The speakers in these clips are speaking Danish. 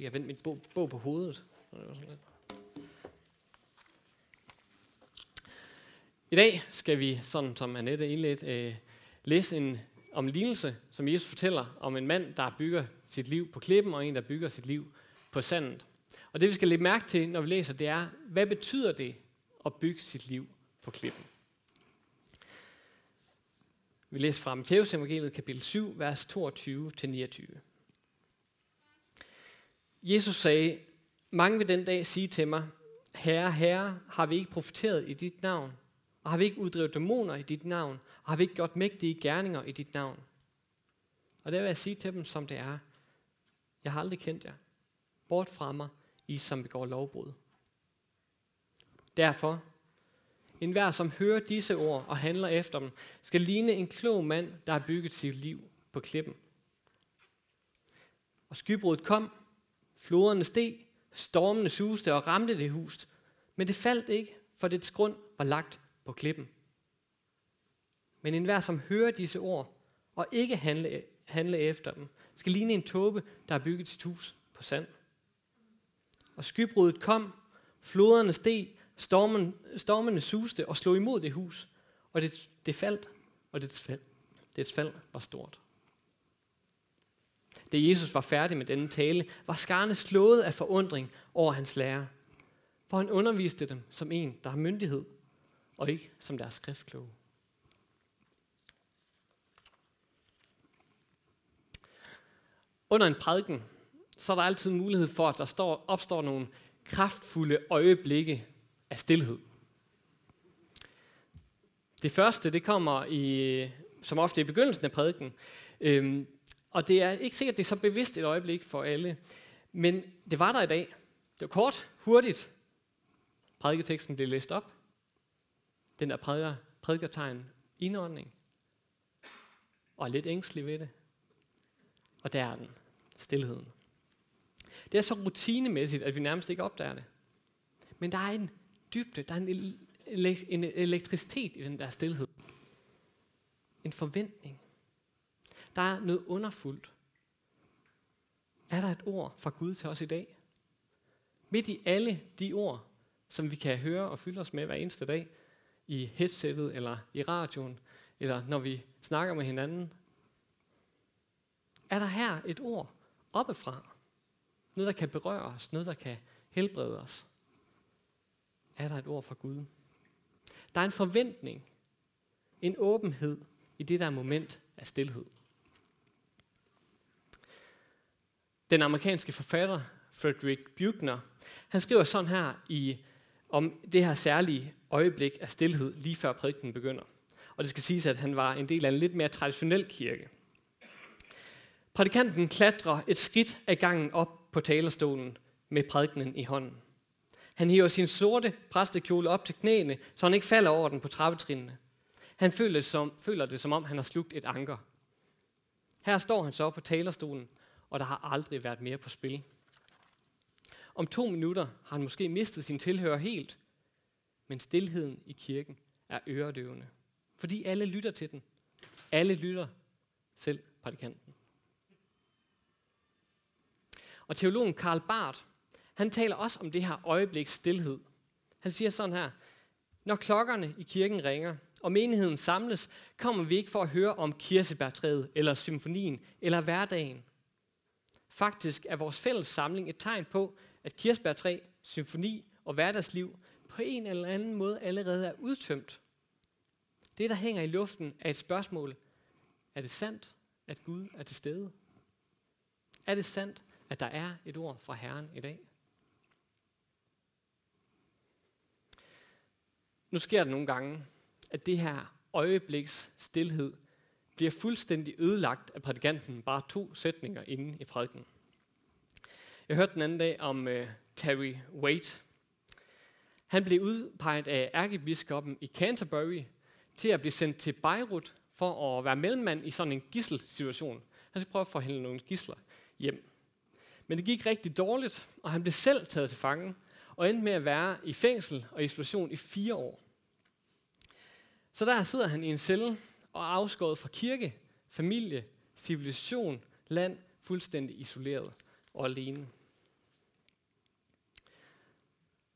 fik jeg vendt mit bog, bog på hovedet. Det var sådan lidt. I dag skal vi, sådan som Annette indledt, øh, læse en, om en lignelse, som Jesus fortæller om en mand, der bygger sit liv på klippen, og en, der bygger sit liv på sandet. Og det vi skal lægge mærke til, når vi læser, det er, hvad betyder det at bygge sit liv på klippen? Vi læser fra Matteus evangeliet kapitel 7, vers 22-29. Jesus sagde, mange vil den dag sige til mig, Herre, Herre, har vi ikke profeteret i dit navn? Og har vi ikke uddrevet dæmoner i dit navn? Og har vi ikke gjort mægtige gerninger i dit navn? Og det vil jeg sige til dem, som det er. Jeg har aldrig kendt jer. Bort fra mig, I som begår lovbrud. Derfor, en hver som hører disse ord og handler efter dem, skal ligne en klog mand, der har bygget sit liv på klippen. Og skybruddet kom, floderne steg, stormene suste og ramte det hus, men det faldt ikke, for dets grund var lagt på klippen. Men enhver, som hører disse ord og ikke handle, handle efter dem, skal ligne en tåbe, der har bygget sit hus på sand. Og skybruddet kom, floderne steg, stormen, stormene suste og slog imod det hus, og det, det faldt, og dets fald, dets fald var stort. Da Jesus var færdig med denne tale, var skarne slået af forundring over hans lærer, for han underviste dem som en, der har myndighed, og ikke som deres skriftkloge. Under en prædiken, så er der altid mulighed for, at der står, opstår nogle kraftfulde øjeblikke af stillhed. Det første, det kommer i, som ofte i begyndelsen af prædiken, øhm, og det er ikke sikkert, det er så bevidst et øjeblik for alle, men det var der i dag. Det var kort, hurtigt. Prædiketeksten blev læst op. Den der prædiker, prædikertegn indånding. Og er lidt ængstelig ved det. Og der er den. Stilheden. Det er så rutinemæssigt, at vi nærmest ikke opdager det. Men der er en dybde, der er en, en elektricitet i den der stillhed. En forventning. Der er noget underfuldt. Er der et ord fra Gud til os i dag? Midt i alle de ord, som vi kan høre og fylde os med hver eneste dag, i headsettet eller i radioen, eller når vi snakker med hinanden, er der her et ord oppefra? Noget, der kan berøre os, noget, der kan helbrede os. Er der et ord fra Gud? Der er en forventning, en åbenhed i det der moment af stillhed. Den amerikanske forfatter Frederick Buechner, han skriver sådan her i, om det her særlige øjeblik af stillhed, lige før prædiken begynder. Og det skal siges, at han var en del af en lidt mere traditionel kirke. Prædikanten klatrer et skridt af gangen op på talerstolen med prædikenen i hånden. Han hiver sin sorte præstekjole op til knæene, så han ikke falder over den på trappetrinene. Han føler det, som, føler det som om, han har slugt et anker. Her står han så på talerstolen og der har aldrig været mere på spil. Om to minutter har han måske mistet sin tilhører helt, men stillheden i kirken er øredøvende, fordi alle lytter til den. Alle lytter, selv prædikanten. Og teologen Karl Barth, han taler også om det her øjebliks stillhed. Han siger sådan her, når klokkerne i kirken ringer, og menigheden samles, kommer vi ikke for at høre om kirsebærtræet, eller symfonien, eller hverdagen. Faktisk er vores fælles samling et tegn på, at kirsebærtræ, symfoni og hverdagsliv på en eller anden måde allerede er udtømt. Det, der hænger i luften, er et spørgsmål. Er det sandt, at Gud er til stede? Er det sandt, at der er et ord fra Herren i dag? Nu sker det nogle gange, at det her øjebliks stillhed bliver fuldstændig ødelagt af prædikanten bare to sætninger inde i prædiken. Jeg hørte den anden dag om uh, Terry Waite. Han blev udpeget af ærkebiskoppen i Canterbury til at blive sendt til Beirut for at være mellemmand i sådan en gisselsituation. Han skulle prøve at forhandle nogle gisler hjem. Men det gik rigtig dårligt, og han blev selv taget til fange og endte med at være i fængsel og isolation i fire år. Så der sidder han i en celle og afskåret fra kirke, familie, civilisation, land, fuldstændig isoleret og alene.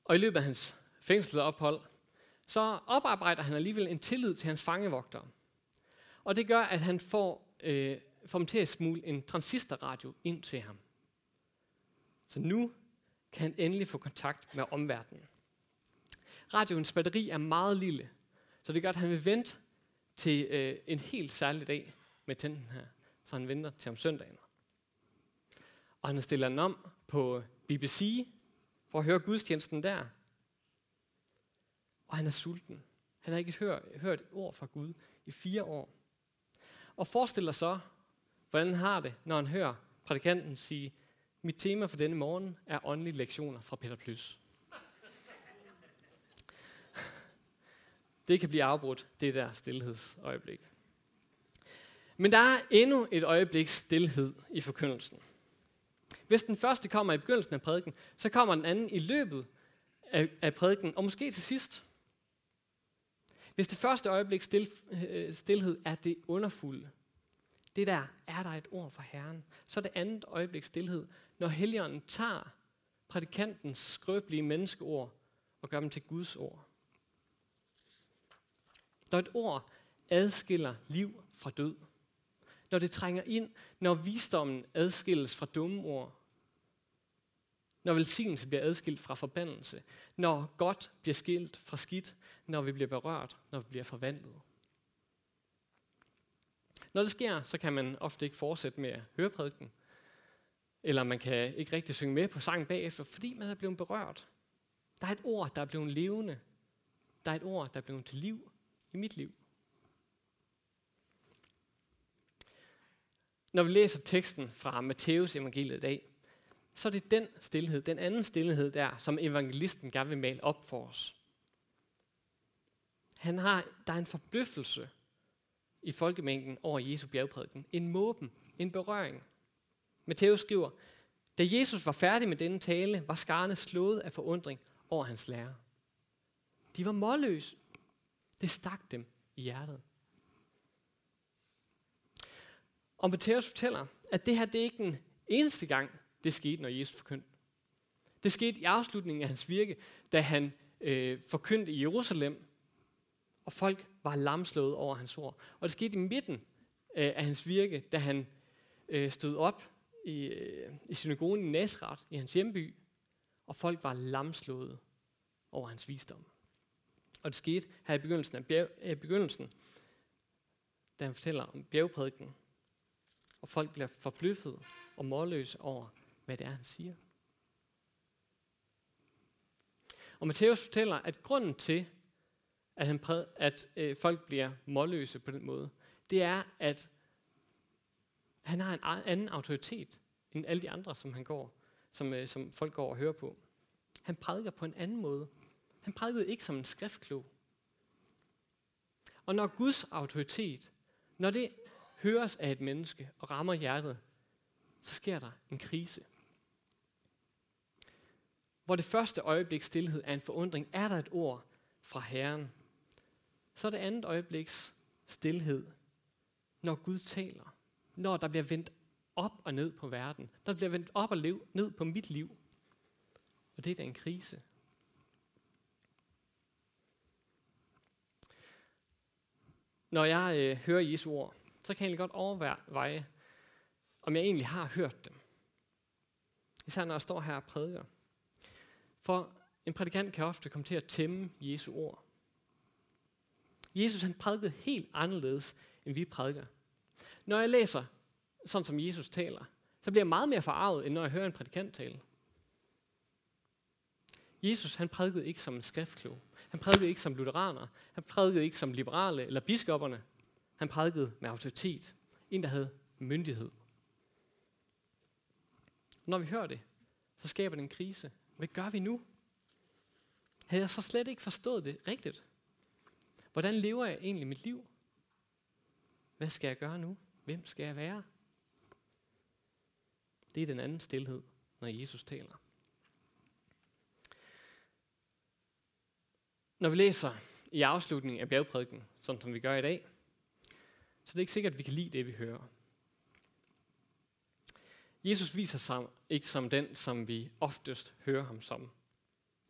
Og i løbet af hans fængselsophold, så oparbejder han alligevel en tillid til hans fangevogtere. Og det gør, at han får, øh, får dem til at smule en transistorradio ind til ham. Så nu kan han endelig få kontakt med omverdenen. Radioens batteri er meget lille, så det gør, at han vil vente til øh, en helt særlig dag med tænden her, så han venter til om søndagen. Og han stiller den om på BBC for at høre gudstjenesten der. Og han er sulten. Han har ikke hørt, hørt et ord fra Gud i fire år. Og forestiller så, hvordan han har det, når han hører prædikanten sige, mit tema for denne morgen er åndelige lektioner fra Peter Plys. Det kan blive afbrudt, det der stillhedsøjeblik. Men der er endnu et øjeblik stillhed i forkyndelsen. Hvis den første kommer i begyndelsen af prædiken, så kommer den anden i løbet af, af prædiken, og måske til sidst. Hvis det første øjeblik stil, øh, stillhed er det underfulde, det der, er der et ord fra Herren, så er det andet øjeblik stillhed, når Helligånden tager prædikantens skrøbelige menneskeord og gør dem til Guds ord. Når et ord adskiller liv fra død, når det trænger ind, når visdommen adskilles fra dumme ord, når velsignelse bliver adskilt fra forbandelse, når godt bliver skilt fra skidt, når vi bliver berørt, når vi bliver forvandlet. Når det sker, så kan man ofte ikke fortsætte med at høre prædiken, eller man kan ikke rigtig synge med på sangen bagefter, fordi man er blevet berørt. Der er et ord, der er blevet levende. Der er et ord, der er blevet til liv i mit liv. Når vi læser teksten fra Matteus evangeliet i dag, så er det den stillhed, den anden stillhed der, som evangelisten gerne vil male op for os. Han har, der er en forbløffelse i folkemængden over Jesu bjergprædiken. En måben, en berøring. Matthæus skriver, da Jesus var færdig med denne tale, var skarne slået af forundring over hans lære. De var målløse. Det stak dem i hjertet. Og Matthæus fortæller, at det her det er ikke den eneste gang, det skete, når Jesus forkyndte. Det skete i afslutningen af hans virke, da han øh, forkyndte i Jerusalem, og folk var lamslået over hans ord. Og det skete i midten øh, af hans virke, da han øh, stod op i, øh, i synagogen i Nazareth, i hans hjemby, og folk var lamslået over hans visdom. Og det skete her i begyndelsen af bjerg, øh, begyndelsen, da han fortæller om bjergprædiken, og folk bliver forbløffet og målløse over, hvad det er, han siger. Og Matthæus fortæller, at grunden til, at, han præd, at øh, folk bliver målløse på den måde, det er, at han har en anden autoritet end alle de andre, som han går, som, øh, som folk går og hører på. Han prædiker på en anden måde. Han prædikede ikke som en skriftklog. Og når Guds autoritet, når det høres af et menneske og rammer hjertet, så sker der en krise. Hvor det første øjeblik stillhed er en forundring, er der et ord fra Herren. Så er det andet øjebliks stillhed, når Gud taler. Når der bliver vendt op og ned på verden. Når der bliver vendt op og ned på mit liv. Og det er da en krise. Når jeg øh, hører Jesu ord, så kan jeg egentlig godt overveje, om jeg egentlig har hørt dem. Især når jeg står her og prædiker. For en prædikant kan ofte komme til at tæmme Jesu ord. Jesus han prædikede helt anderledes, end vi prædiker. Når jeg læser, sådan som Jesus taler, så bliver jeg meget mere forarvet, end når jeg hører en prædikant tale. Jesus han prædikede ikke som en skriftklog. Han prædikede ikke som lutheraner. Han prædikede ikke som liberale eller biskopperne. Han prædikede med autoritet. En, der havde myndighed. Når vi hører det, så skaber det en krise. Hvad gør vi nu? Havde jeg så slet ikke forstået det rigtigt? Hvordan lever jeg egentlig mit liv? Hvad skal jeg gøre nu? Hvem skal jeg være? Det er den anden stillhed, når Jesus taler. Når vi læser i afslutningen af bjergprædiken, som, som vi gør i dag, så det er ikke sikkert, at vi kan lide det, vi hører. Jesus viser sig ikke som den, som vi oftest hører ham som.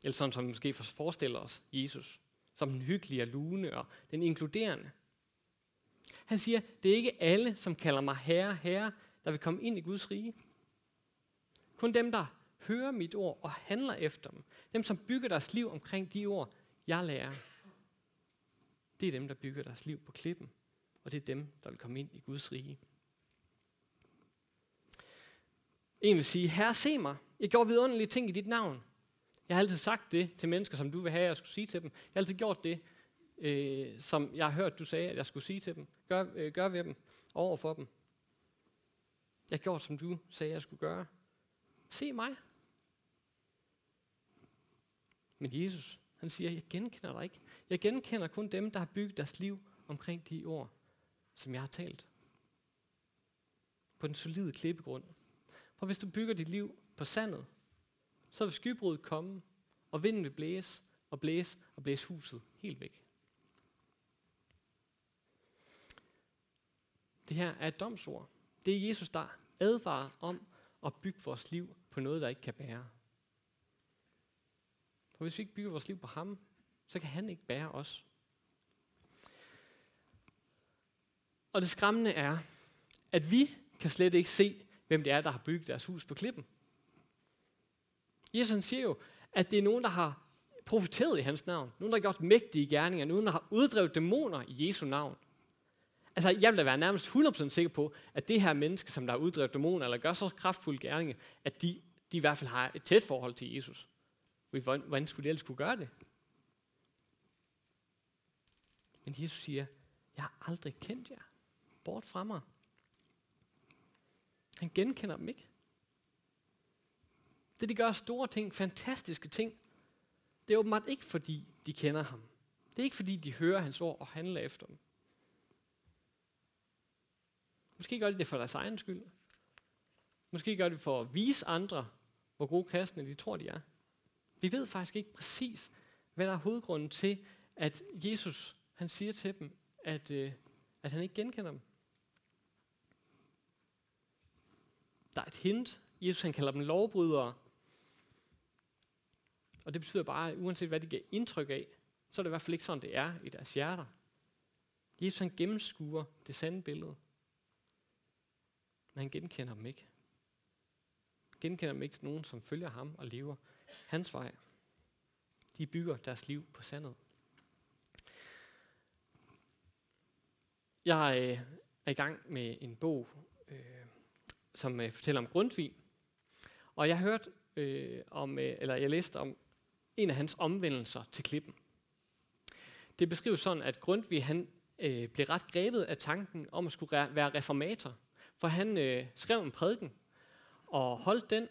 Eller sådan, som vi måske forestiller os Jesus. Som den hyggelige og lune og den inkluderende. Han siger, det er ikke alle, som kalder mig herre, herre, der vil komme ind i Guds rige. Kun dem, der hører mit ord og handler efter dem. Dem, som bygger deres liv omkring de ord, jeg lærer. Det er dem, der bygger deres liv på klippen. Og det er dem, der vil komme ind i Guds rige. En vil sige, herre se mig, jeg gjorde vidunderlige ting i dit navn. Jeg har altid sagt det til mennesker, som du vil have, at jeg skulle sige til dem. Jeg har altid gjort det, øh, som jeg har hørt, du sagde, at jeg skulle sige til dem. Gør, øh, gør ved dem, over for dem. Jeg har gjort, som du sagde, jeg skulle gøre. Se mig. Men Jesus, han siger, jeg genkender dig ikke. Jeg genkender kun dem, der har bygget deres liv omkring de ord, som jeg har talt. På den solide klippegrund. For hvis du bygger dit liv på sandet, så vil skybruddet komme, og vinden vil blæse, og blæse, og blæse huset helt væk. Det her er et domsord. Det er Jesus, der advarer om at bygge vores liv på noget, der ikke kan bære. For hvis vi ikke bygger vores liv på ham, så kan han ikke bære os. Og det skræmmende er, at vi kan slet ikke se, hvem det er, der har bygget deres hus på klippen. Jesus siger jo, at det er nogen, der har profiteret i hans navn. Nogen, der har gjort mægtige gerninger. Nogen, der har uddrevet dæmoner i Jesu navn. Altså, jeg vil da være nærmest 100% sikker på, at det her menneske, som der har uddrevet dæmoner, eller gør så kraftfulde gerninger, at de, de i hvert fald har et tæt forhold til Jesus. Hvordan skulle de ellers kunne gøre det? Men Jesus siger, jeg har aldrig kendt jer. Bort fra mig. Han genkender dem ikke. Det, de gør store ting, fantastiske ting, det er åbenbart ikke, fordi de kender ham. Det er ikke, fordi de hører hans ord og handler efter dem. Måske gør de det for deres egen skyld. Måske gør de det for at vise andre, hvor gode kristne de tror, de er. Vi ved faktisk ikke præcis, hvad der er hovedgrunden til, at Jesus han siger til dem, at, øh, at han ikke genkender dem. Der er et hint. Jesus han kalder dem lovbrydere. Og det betyder bare, at uanset hvad de giver indtryk af, så er det i hvert fald ikke sådan, det er i deres hjerter. Jesus han gennemskuer det sande billede. Men han genkender dem ikke. Genkender dem ikke nogen, som følger ham og lever hans vej. De bygger deres liv på sandet. Jeg øh, er i gang med en bog, øh, som øh, fortæller om Grundtvig. Og jeg hørte øh, om, øh, eller jeg læste om en af hans omvendelser til klippen. Det beskrives sådan, at Grundtvig han, øh, blev ret grebet af tanken om at skulle re- være reformator. For han øh, skrev en prædiken og holdt den,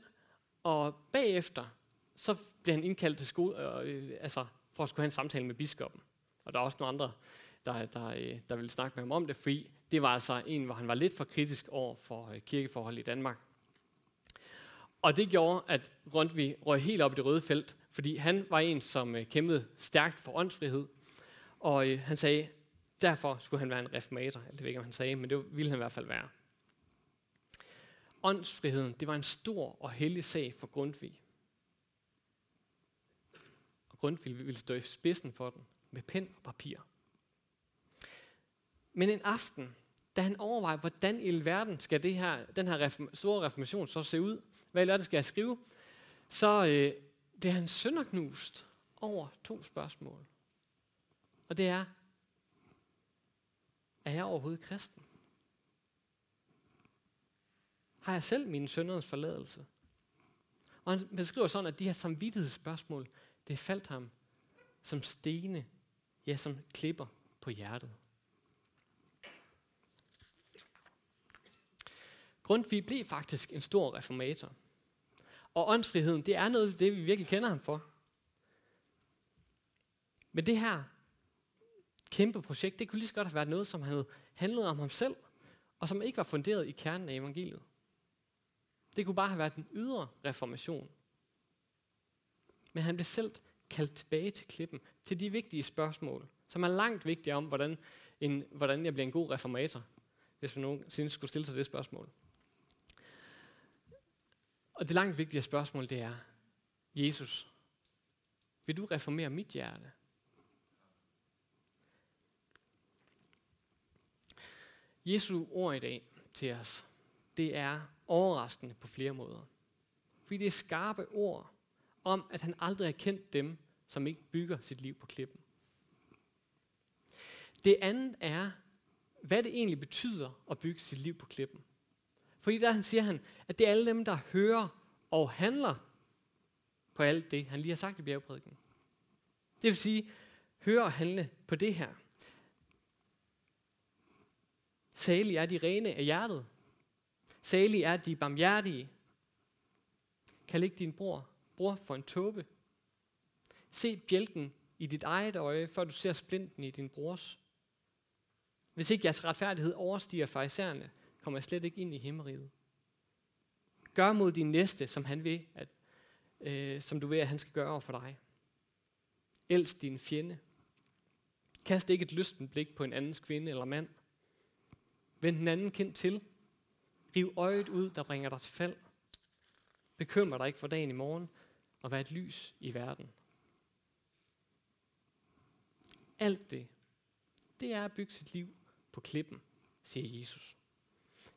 og bagefter så blev han indkaldt til skole, øh, altså for at skulle have en samtale med biskoppen. Og der er også nogle andre, der, der, øh, der ville snakke med ham om det, fordi det var altså en, hvor han var lidt for kritisk over for øh, kirkeforhold i Danmark. Og det gjorde, at Grundtvig røg helt op i det røde felt, fordi han var en, som øh, kæmpede stærkt for åndsfrihed. Og øh, han sagde, derfor skulle han være en reformator. Jeg ved ikke, om han sagde, men det ville han i hvert fald være. Åndsfriheden, det var en stor og hellig sag for Grundtvig. Grundtvig ville stå i spidsen for den med pen og papir. Men en aften, da han overvejer, hvordan i verden skal det her, den her reform, store reformation så se ud, hvad i det skal jeg skrive, så øh, det er han sønderknust over to spørgsmål. Og det er, er jeg overhovedet kristen? Har jeg selv min sønderens forladelse? Og han beskriver sådan, at de her samvittighedsspørgsmål, det faldt ham som stene, ja, som klipper på hjertet. Grundtvig blev faktisk en stor reformator. Og åndsfriheden, det er noget af det, vi virkelig kender ham for. Men det her kæmpe projekt, det kunne lige så godt have været noget, som havde handlet om ham selv, og som ikke var funderet i kernen af evangeliet. Det kunne bare have været en ydre reformation. Men han blev selv kaldt tilbage til klippen, til de vigtige spørgsmål, som er langt vigtigere om, hvordan, en, hvordan jeg bliver en god reformator, hvis man nogensinde skulle stille sig det spørgsmål. Og det langt vigtigere spørgsmål, det er, Jesus, Vil du reformere mit hjerte? Jesu ord i dag til os, det er overraskende på flere måder. Fordi det er skarpe ord om, at han aldrig har kendt dem, som ikke bygger sit liv på klippen. Det andet er, hvad det egentlig betyder at bygge sit liv på klippen. Fordi der han siger han, at det er alle dem, der hører og handler på alt det, han lige har sagt i bjergprædiken. Det vil sige, høre og handle på det her. Salige er de rene af hjertet. Salige er de barmhjertige. Kald ikke din bror, bror for en tåbe. Se bjælken i dit eget øje, før du ser splinten i din brors. Hvis ikke jeres retfærdighed overstiger farisæerne, kommer jeg slet ikke ind i himmeriget. Gør mod din næste, som han vil, at, øh, som du ved, at han skal gøre for dig. Elsk din fjende. Kast ikke et lysten blik på en andens kvinde eller mand. Vend den anden kendt til. Riv øjet ud, der bringer dig til fald. Bekymr dig ikke for dagen i morgen, og være et lys i verden. Alt det, det er at bygge sit liv på klippen, siger Jesus.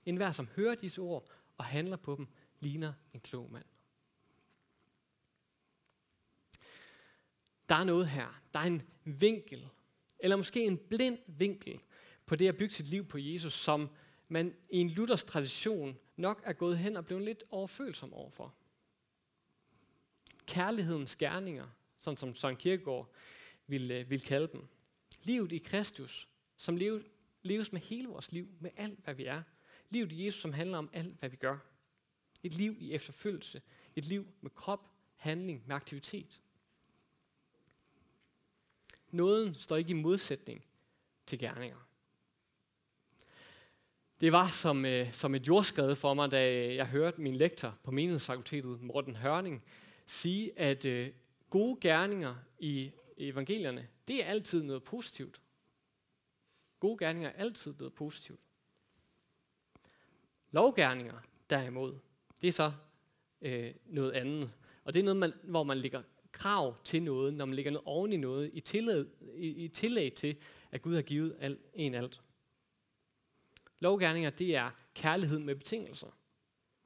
En hver, som hører disse ord og handler på dem, ligner en klog mand. Der er noget her. Der er en vinkel, eller måske en blind vinkel, på det at bygge sit liv på Jesus, som man i en Luthers tradition nok er gået hen og blevet lidt overfølsom overfor. Kærlighedens gerninger, sådan som Søren Kierkegaard vil, ville øh, vil kalde dem. Livet i Kristus, som leves, leves med hele vores liv, med alt hvad vi er. Livet i Jesus, som handler om alt hvad vi gør. Et liv i efterfølgelse. Et liv med krop, handling, med aktivitet. Nåden står ikke i modsætning til gerninger. Det var som, øh, som et jordskred for mig, da jeg hørte min lektor på menighedsfakultetet, Morten Hørning, sige, at øh, gode gerninger i evangelierne, det er altid noget positivt. Gode gerninger er altid noget positivt. Lovgerninger, derimod, det er så øh, noget andet. Og det er noget, man, hvor man lægger krav til noget, når man lægger noget oven i noget, i tillæg, i, i tillæg til, at Gud har givet alt, en alt. Lovgerninger, det er kærlighed med betingelser.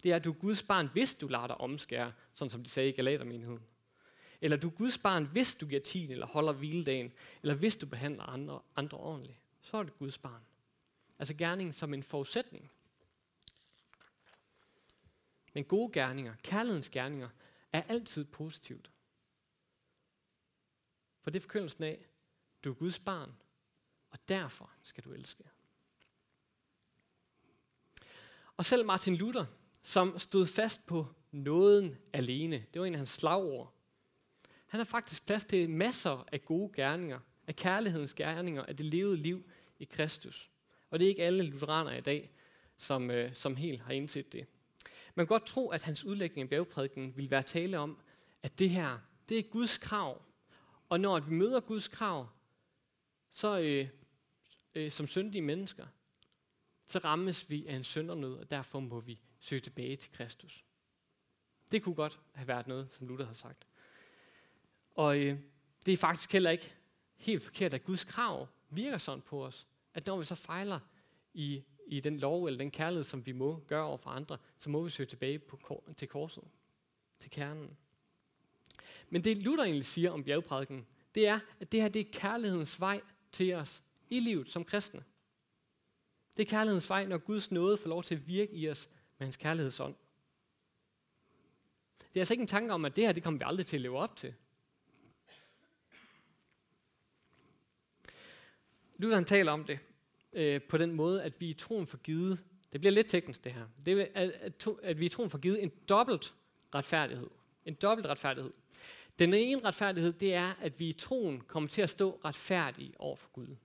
Det er, at du er Guds barn, hvis du lader dig omskære, sådan som de sagde i Galatermenigheden. Eller du er Guds barn, hvis du giver tid eller holder hviledagen, eller hvis du behandler andre, andre ordentligt. Så er det Guds barn. Altså gerningen som en forudsætning. Men gode gerninger, kærlighedens gerninger, er altid positivt. For det er forkyndelsen af, du er Guds barn, og derfor skal du elske. Og selv Martin Luther, som stod fast på nåden alene, det var en af hans slagord, han har faktisk plads til masser af gode gerninger, af kærlighedens gerninger, af det levede liv i Kristus. Og det er ikke alle lutheraner i dag, som, øh, som helt har indset det. Man kan godt tro, at hans udlægning af bjergprædiken vil være tale om, at det her, det er Guds krav. Og når vi møder Guds krav, så øh, øh, som syndige mennesker, så rammes vi af en syndernød, og derfor må vi søge tilbage til Kristus. Det kunne godt have været noget, som Luther har sagt. Og øh, det er faktisk heller ikke helt forkert, at Guds krav virker sådan på os, at når vi så fejler i, i den lov eller den kærlighed, som vi må gøre over for andre, så må vi søge tilbage på, til korset, til kernen. Men det Luther egentlig siger om bjergprædiken, det er, at det her det er kærlighedens vej til os i livet som kristne. Det er kærlighedens vej, når Guds nåde får lov til at virke i os med hans kærlighedsånd. Det er altså ikke en tanke om, at det her, det kommer vi aldrig til at leve op til. Luther han taler om det øh, på den måde, at vi i troen får givet, det bliver lidt teknisk det her, det er, at, at, at vi i troen får givet en dobbelt retfærdighed. En dobbelt retfærdighed. Den ene retfærdighed, det er, at vi i troen kommer til at stå retfærdige over for Gud.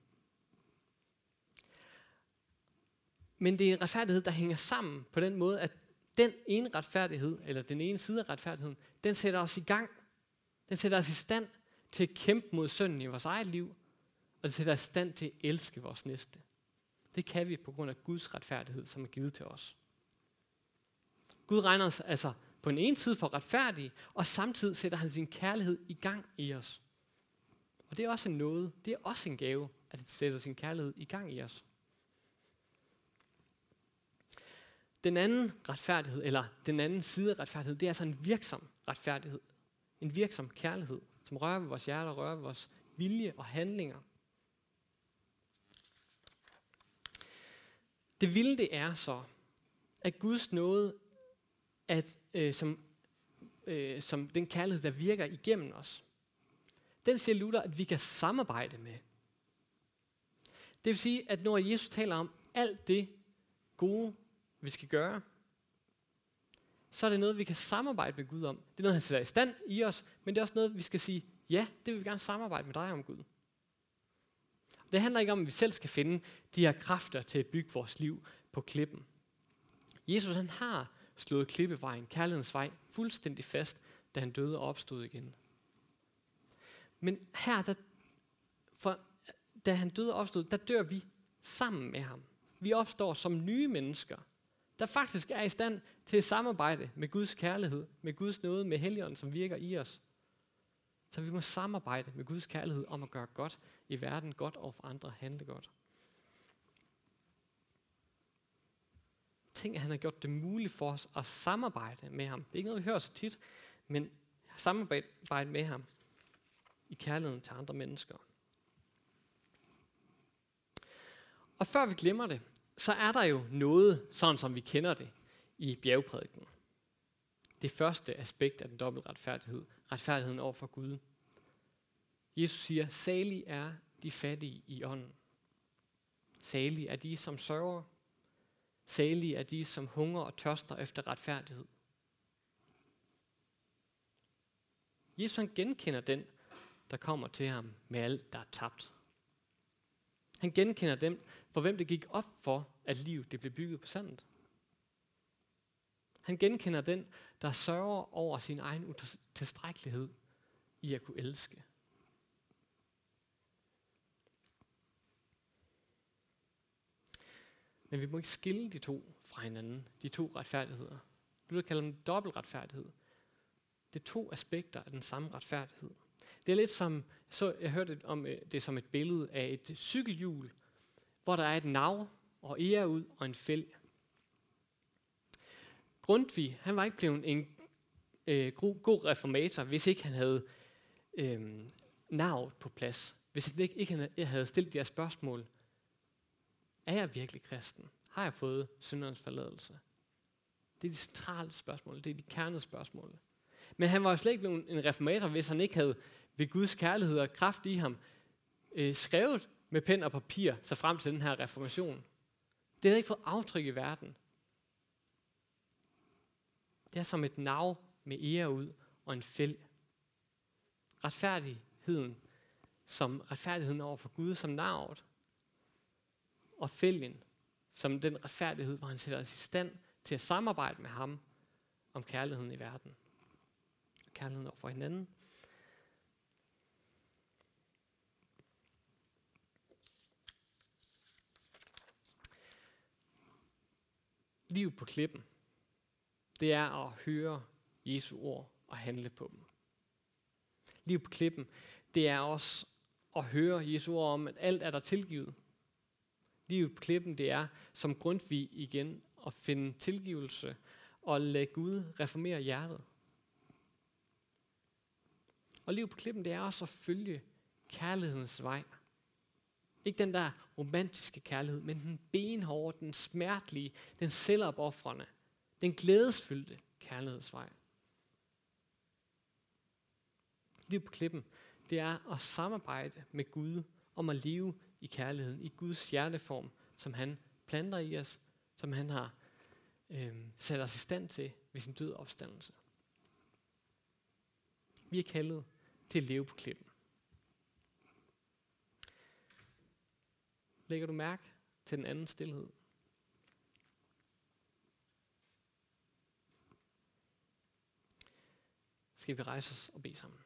Men det er en retfærdighed, der hænger sammen på den måde, at den ene retfærdighed, eller den ene side af retfærdigheden, den sætter os i gang. Den sætter os i stand til at kæmpe mod synden i vores eget liv, og det sætter os i stand til at elske vores næste. Det kan vi på grund af Guds retfærdighed, som er givet til os. Gud regner os altså på den ene side for retfærdige, og samtidig sætter han sin kærlighed i gang i os. Og det er også en noget, det er også en gave, at det sætter sin kærlighed i gang i os. Den anden retfærdighed, eller den anden side af retfærdighed, det er altså en virksom retfærdighed. En virksom kærlighed, som rører ved vores hjerter, rører ved vores vilje og handlinger. Det vilde det er så, at Guds nåde, at, øh, som, øh, som den kærlighed, der virker igennem os, den siger Luther, at vi kan samarbejde med. Det vil sige, at når Jesus taler om alt det gode, vi skal gøre, så er det noget, vi kan samarbejde med Gud om. Det er noget, han sætter i stand i os, men det er også noget, vi skal sige, ja, det vil vi gerne samarbejde med dig om Gud. Det handler ikke om, at vi selv skal finde de her kræfter til at bygge vores liv på klippen. Jesus han har slået klippevejen, kærlighedens vej, fuldstændig fast, da han døde og opstod igen. Men her, der, for, da han døde og opstod, der dør vi sammen med ham. Vi opstår som nye mennesker, der faktisk er i stand til at samarbejde med Guds kærlighed, med Guds nåde, med Helligånden, som virker i os. Så vi må samarbejde med Guds kærlighed om at gøre godt i verden, godt og for andre, handle godt. Tænk, at han har gjort det muligt for os at samarbejde med ham. Det er ikke noget, vi hører så tit, men samarbejde med ham i kærligheden til andre mennesker. Og før vi glemmer det, så er der jo noget, sådan som vi kender det, i bjergprædiken. Det første aspekt af den dobbelte retfærdighed, retfærdigheden over for Gud. Jesus siger, salig er de fattige i ånden. Salig er de, som sørger. Salig er de, som hunger og tørster efter retfærdighed. Jesus han genkender den, der kommer til ham med alt, der er tabt. Han genkender dem, for hvem det gik op for, at livet det blev bygget på sandet. Han genkender den, der sørger over sin egen utilstrækkelighed i at kunne elske. Men vi må ikke skille de to fra hinanden, de to retfærdigheder. Du kalder dem dobbelt retfærdighed. Det er to aspekter af den samme retfærdighed. Det er lidt som, så jeg hørte om øh, det som et billede af et cykelhjul, hvor der er et nav og ære ud og en fælg. Grundtvig, han var ikke blevet en øh, god reformator, hvis ikke han havde øh, navet på plads. Hvis han ikke, ikke havde stillet de her spørgsmål. Er jeg virkelig kristen? Har jeg fået syndernes forladelse? Det er de centrale spørgsmål. Det er de kernede spørgsmål. Men han var jo slet ikke blevet en reformator, hvis han ikke havde ved Guds kærlighed og kraft i ham øh, skrevet med pen og papir, så frem til den her reformation. Det havde ikke fået aftryk i verden. Det er som et nav med ære ud og en fæld. Retfærdigheden som retfærdigheden over for Gud som navet. Og fælgen som den retfærdighed, hvor han sætter os i stand til at samarbejde med ham om kærligheden i verden. Kærligheden over for hinanden. Liv på klippen, det er at høre Jesu ord og handle på dem. Liv på klippen, det er også at høre Jesu ord om, at alt er der tilgivet. Liv på klippen, det er som Grundtvig igen at finde tilgivelse og lade Gud reformere hjertet. Og liv på klippen, det er også at følge kærlighedens vej. Ikke den der romantiske kærlighed, men den benhårde, den smertelige, den selvopoffrende, den glædesfyldte kærlighedsvej. Liv på klippen, det er at samarbejde med Gud om at leve i kærligheden, i Guds hjerteform, som han planter i os, som han har øh, sat os i stand til ved sin død opstandelse. Vi er kaldet til at leve på klippen. Lægger du mærke til den anden stillhed? Skal vi rejse os og bede sammen?